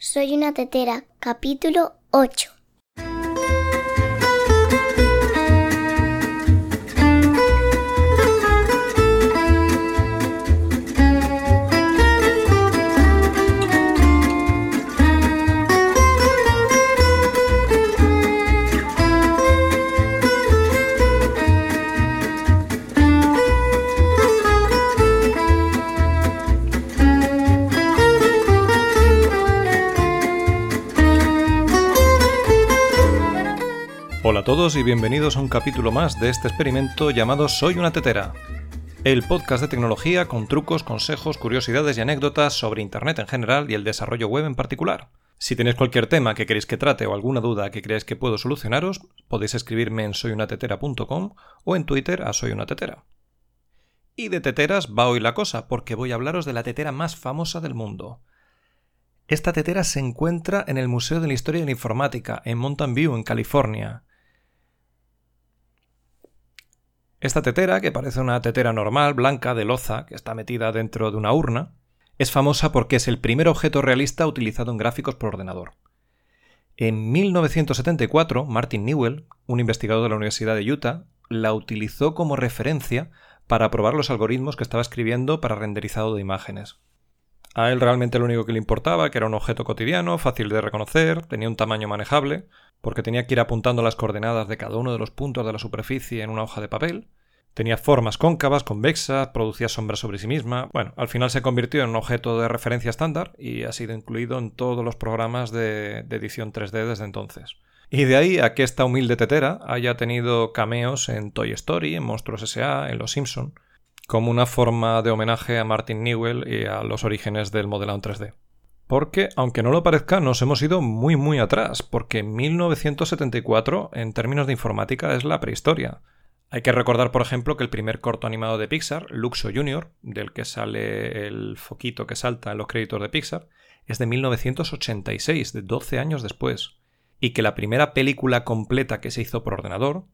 Soy una tetera, capítulo 8. Todos y bienvenidos a un capítulo más de este experimento llamado Soy una tetera. El podcast de tecnología con trucos, consejos, curiosidades y anécdotas sobre Internet en general y el desarrollo web en particular. Si tenéis cualquier tema que queréis que trate o alguna duda que creáis que puedo solucionaros, podéis escribirme en soyunatetera.com o en Twitter a soyunatetera. Y de teteras va hoy la cosa, porque voy a hablaros de la tetera más famosa del mundo. Esta tetera se encuentra en el Museo de la Historia de la Informática, en Mountain View, en California. Esta tetera, que parece una tetera normal, blanca, de loza, que está metida dentro de una urna, es famosa porque es el primer objeto realista utilizado en gráficos por ordenador. En 1974, Martin Newell, un investigador de la Universidad de Utah, la utilizó como referencia para probar los algoritmos que estaba escribiendo para renderizado de imágenes. A él realmente lo único que le importaba, que era un objeto cotidiano, fácil de reconocer, tenía un tamaño manejable, porque tenía que ir apuntando las coordenadas de cada uno de los puntos de la superficie en una hoja de papel, tenía formas cóncavas, convexas, producía sombras sobre sí misma. Bueno, al final se convirtió en un objeto de referencia estándar y ha sido incluido en todos los programas de, edición 3D desde entonces. Y de ahí a que esta humilde tetera haya tenido cameos en Toy Story, en Monstruos S.A., en Los Simpson, como una forma de homenaje a Martin Newell y a los orígenes del modelado en 3D. Porque, aunque no lo parezca, nos hemos ido muy muy atrás, porque 1974, en términos de informática, es la prehistoria. Hay que recordar, por ejemplo, que el primer corto animado de Pixar, Luxo Jr., del que sale el foquito que salta en los créditos de Pixar, es de 1986, de 12 años después, y que la primera película completa que se hizo por ordenador,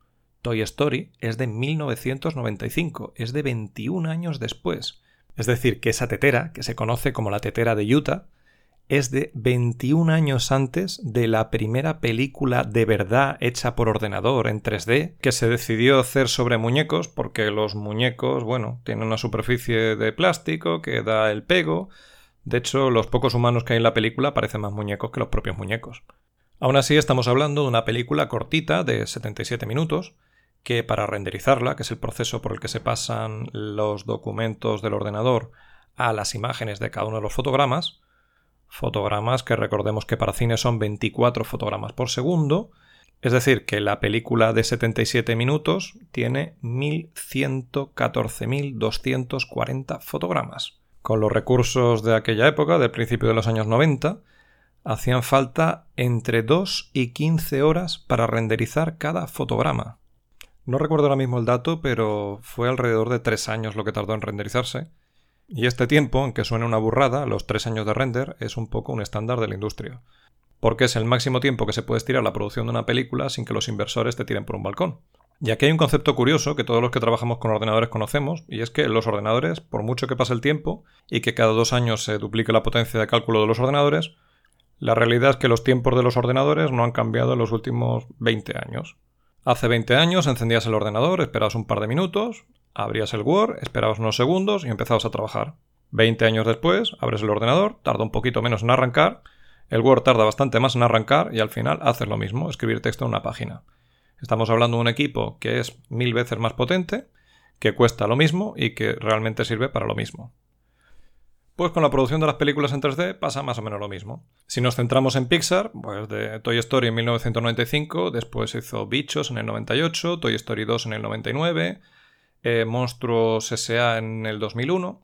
Toy Story, es de 1995, es de 21 años después. Es decir, que esa tetera, que se conoce como la tetera de Utah, es de 21 años antes de la primera película de verdad hecha por ordenador en 3D que se decidió hacer sobre muñecos porque los muñecos, bueno, tienen una superficie de plástico que da el pego. De hecho, los pocos humanos que hay en la película parecen más muñecos que los propios muñecos. Aún así, estamos hablando de una película cortita de 77 minutos que para renderizarla, que es el proceso por el que se pasan los documentos del ordenador a las imágenes de cada uno de los fotogramas, fotogramas que recordemos que para cine son 24 fotogramas por segundo, es decir, que la película de 77 minutos tiene 1114.240 fotogramas. Con los recursos de aquella época, del principio de los años 90, hacían falta entre 2 y 15 horas para renderizar cada fotograma. No recuerdo ahora mismo el dato, pero fue alrededor de 3 años lo que tardó en renderizarse, y este tiempo, aunque suene una burrada, los tres años de render es un poco un estándar de la industria. Porque es el máximo tiempo que se puede estirar la producción de una película sin que los inversores te tiren por un balcón. Y aquí hay un concepto curioso que todos los que trabajamos con ordenadores conocemos, y es que los ordenadores, por mucho que pase el tiempo y que cada dos años se duplique la potencia de cálculo de los ordenadores, la realidad es que los tiempos de los ordenadores no han cambiado en los últimos 20 años. Hace 20 años encendías el ordenador, esperabas un par de minutos, abrías el Word, esperabas unos segundos y empezabas a trabajar. Veinte años después, abres el ordenador, tarda un poquito menos en arrancar, el Word tarda bastante más en arrancar y al final haces lo mismo, escribir texto en una página. Estamos hablando de un equipo que es mil veces más potente, que cuesta lo mismo y que realmente sirve para lo mismo. Pues con la producción de las películas en 3D pasa más o menos lo mismo. Si nos centramos en Pixar, pues de Toy Story en 1995, después hizo Bichos en el 98, Toy Story 2 en el 99, eh, Monstruos S.A. en el 2001.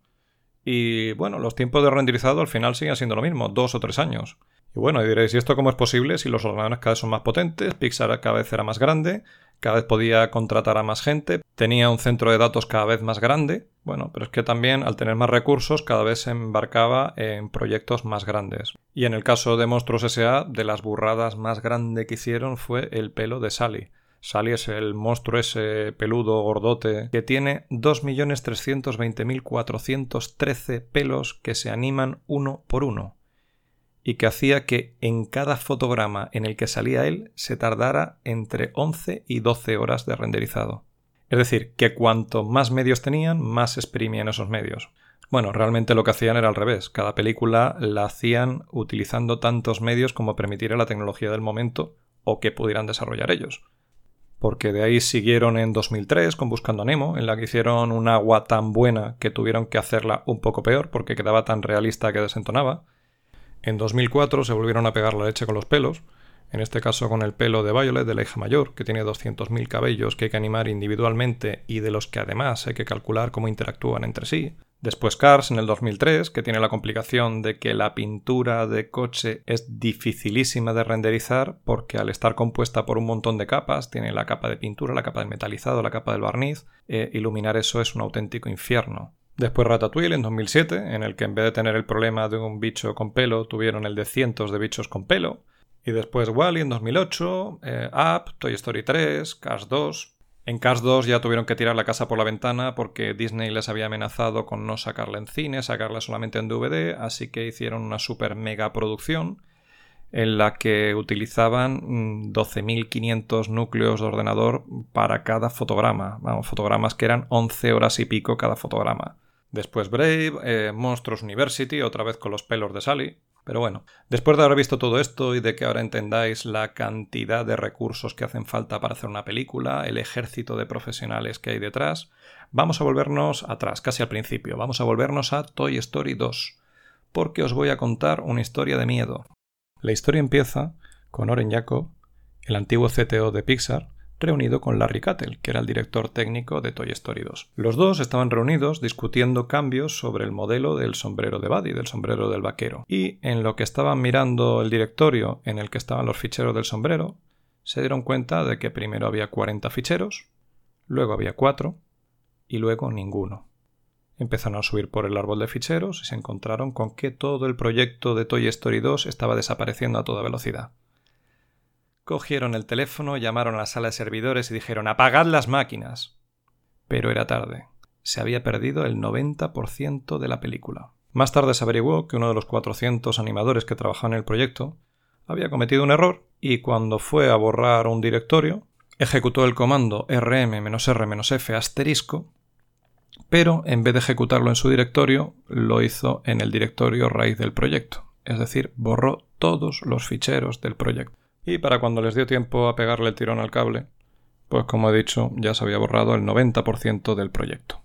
Y bueno, los tiempos de renderizado al final siguen siendo lo mismo, dos o tres años. Y bueno, diréis, ¿y esto cómo es posible si los ordenadores cada vez son más potentes? Pixar cada vez era más grande, cada vez podía contratar a más gente, tenía un centro de datos cada vez más grande. Bueno, pero es que también al tener más recursos cada vez se embarcaba en proyectos más grandes. Y en el caso de Monstruos S.A., de las burradas más grandes que hicieron fue el pelo de Sally. Sally es el monstruo ese peludo, gordote, que tiene 2.320.413 pelos que se animan uno por uno. y que hacía que en cada fotograma en el que salía él se tardara entre 11 y 12 horas de renderizado. Es decir, que cuanto más medios tenían, más exprimían esos medios. Bueno, realmente lo que hacían era al revés. Cada película la hacían utilizando tantos medios como permitiera la tecnología del momento o que pudieran desarrollar ellos. Porque de ahí siguieron en 2003 con Buscando a Nemo, en la que hicieron un agua tan buena que tuvieron que hacerla un poco peor porque quedaba tan realista que desentonaba. En 2004 se volvieron a pegar la leche con los pelos, en este caso con el pelo de Violet de la hija mayor, que tiene 200.000 cabellos que hay que animar individualmente y de los que además hay que calcular cómo interactúan entre sí. Después Cars en el 2003, que tiene la complicación de que la pintura de coche es dificilísima de renderizar porque al estar compuesta por un montón de capas, tiene la capa de pintura, la capa del metalizado, la capa del barniz, eh, iluminar eso es un auténtico infierno. Después Ratatouille en 2007, en el que en vez de tener el problema de un bicho con pelo, tuvieron el de cientos de bichos con pelo. Y después Wally en 2008, eh, Up, Toy Story 3, Cars 2. En Cars 2 ya tuvieron que tirar la casa por la ventana porque Disney les había amenazado con no sacarla en cine, sacarla solamente en DVD, así que hicieron una super mega producción en la que utilizaban 12.500 mm, núcleos de ordenador para cada fotograma. Vamos, fotogramas que eran 11 horas y pico cada fotograma. Después Brave, eh, University, otra vez con los pelos de Sally. Pero bueno, después de haber visto todo esto y de que ahora entendáis la cantidad de recursos que hacen falta para hacer una película, el ejército de profesionales que hay detrás, vamos a volvernos atrás, casi al principio. Vamos a volvernos a Toy Story 2, porque os voy a contar una historia de miedo. La historia empieza con Oren Jacob, el antiguo CTO de Pixar, reunido con Larry Cattle, que era el director técnico de Toy Story 2. Los dos estaban reunidos discutiendo cambios sobre el modelo del sombrero de Buddy, del sombrero del vaquero. Y en lo que estaban mirando el directorio en el que estaban los ficheros del sombrero, se dieron cuenta de que primero había 40 ficheros, luego había 4 y luego ninguno. Empezaron a subir por el árbol de ficheros y se encontraron con que todo el proyecto de Toy Story 2 estaba desapareciendo a toda velocidad. Cogieron el teléfono, llamaron a la sala de servidores y dijeron apagad las máquinas. Pero era tarde. Se había perdido el 90% de la película. Más tarde se averiguó que uno de los 400 animadores que trabajaban en el proyecto había cometido un error y cuando fue a borrar un directorio, ejecutó el comando rm-r-f asterisco pero en vez de ejecutarlo en su directorio, lo hizo en el directorio raíz del proyecto, es decir, borró todos los ficheros del proyecto. Y para cuando les dio tiempo a pegarle el tirón al cable, pues como he dicho, ya se había borrado el 90% del proyecto.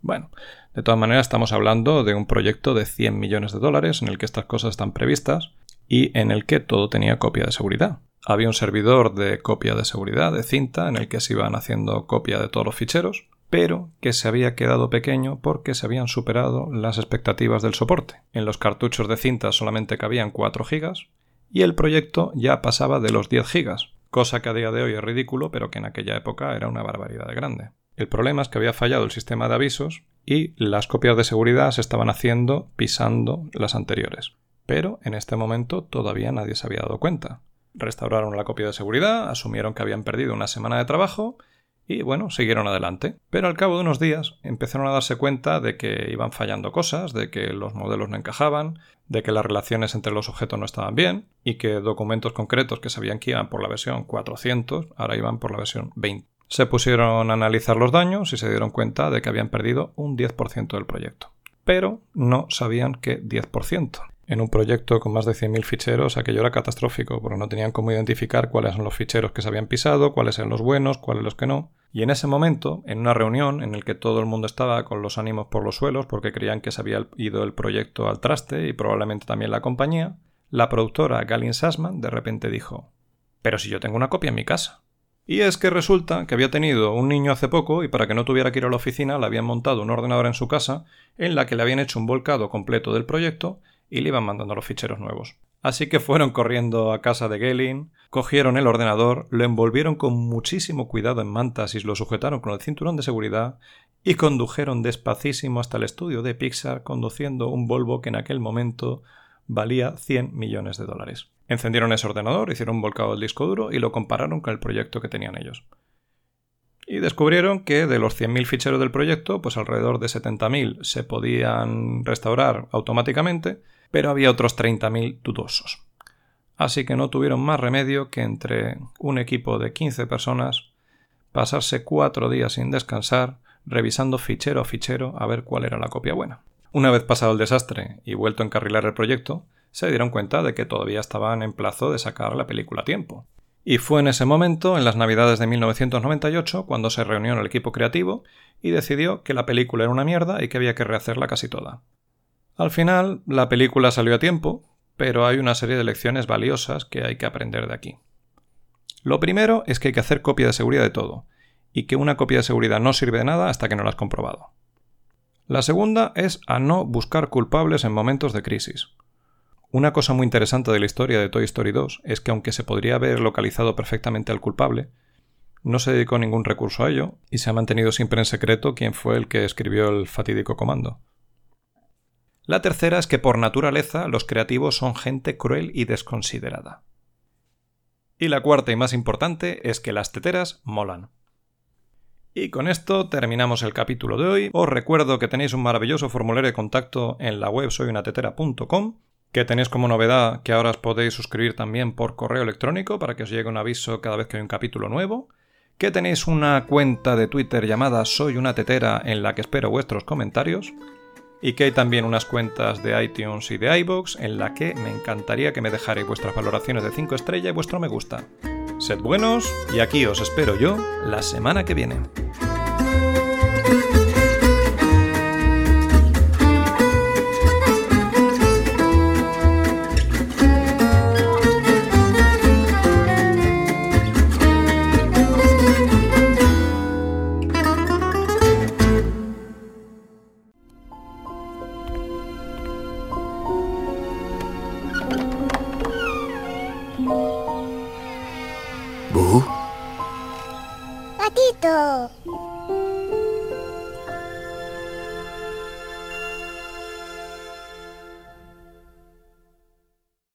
Bueno, de todas maneras estamos hablando de un proyecto de 100 millones de dólares en el que estas cosas están previstas y en el que todo tenía copia de seguridad. Había un servidor de copia de seguridad de cinta en el que se iban haciendo copia de todos los ficheros pero que se había quedado pequeño porque se habían superado las expectativas del soporte. En los cartuchos de cinta solamente cabían 4 GB y el proyecto ya pasaba de los 10 GB, cosa que a día de hoy es ridículo, pero que en aquella época era una barbaridad de grande. El problema es que había fallado el sistema de avisos y las copias de seguridad se estaban haciendo pisando las anteriores. Pero en este momento todavía nadie se había dado cuenta. Restauraron la copia de seguridad, asumieron que habían perdido una semana de trabajo y bueno, siguieron adelante. Pero al cabo de unos días empezaron a darse cuenta de que iban fallando cosas, de que los modelos no encajaban, de que las relaciones entre los objetos no estaban bien y que documentos concretos que sabían que iban por la versión 400 ahora iban por la versión 20. Se pusieron a analizar los daños y se dieron cuenta de que habían perdido un 10% del proyecto. Pero no sabían qué 10% en un proyecto con más de 100.000 ficheros, aquello era catastrófico, porque no tenían cómo identificar cuáles son los ficheros que se habían pisado, cuáles eran los buenos, cuáles los que no. Y en ese momento, en una reunión en la que todo el mundo estaba con los ánimos por los suelos porque creían que se había ido el proyecto al traste y probablemente también la compañía, la productora Gallin Sassman de repente dijo: Pero si yo tengo una copia en mi casa. Y es que resulta que había tenido un niño hace poco y para que no tuviera que ir a la oficina le habían montado un ordenador en su casa en la que le habían hecho un volcado completo del proyecto y le iban mandando los ficheros nuevos. Así que fueron corriendo a casa de Galen, cogieron el ordenador, lo envolvieron con muchísimo cuidado en mantas y lo sujetaron con el cinturón de seguridad y condujeron despacísimo hasta el estudio de Pixar conduciendo un Volvo que en aquel momento valía 100 millones de dólares. Encendieron ese ordenador, hicieron un volcado del disco duro y lo compararon con el proyecto que tenían ellos. Y descubrieron que de los 100.000 ficheros del proyecto, pues alrededor de 70.000 se podían restaurar automáticamente pero había otros 30.000 dudosos. Así que no tuvieron más remedio que entre un equipo de 15 personas pasarse cuatro días sin descansar revisando fichero a fichero a ver cuál era la copia buena. Una vez pasado el desastre y vuelto a encarrilar el proyecto, se dieron cuenta de que todavía estaban en plazo de sacar la película a tiempo. Y fue en ese momento, en las Navidades de 1998, cuando se reunió el equipo creativo y decidió que la película era una mierda y que había que rehacerla casi toda. Al final, la película salió a tiempo, pero hay una serie de lecciones valiosas que hay que aprender de aquí. Lo primero es que hay que hacer copia de seguridad de todo, y que una copia de seguridad no sirve de nada hasta que no la has comprobado. La segunda es a no buscar culpables en momentos de crisis. Una cosa muy interesante de la historia de Toy Story 2 es que aunque se podría haber localizado perfectamente al culpable, no se dedicó ningún recurso a ello y se ha mantenido siempre en secreto quién fue el que escribió el fatídico comando. La tercera es que por naturaleza los creativos son gente cruel y desconsiderada. Y la cuarta y más importante es que las teteras molan. Y con esto terminamos el capítulo de hoy. Os recuerdo que tenéis un maravilloso formulario de contacto en la web soyunatetera.com que tenéis como novedad que ahora os podéis suscribir también por correo electrónico para que os llegue un aviso cada vez que hay un capítulo nuevo, que tenéis una cuenta de Twitter llamada Soy una tetera en la que espero vuestros comentarios, y que hay también unas cuentas de iTunes y de iBox en la que me encantaría que me dejarais vuestras valoraciones de 5 estrellas y vuestro me gusta. Sed buenos y aquí os espero yo la semana que viene.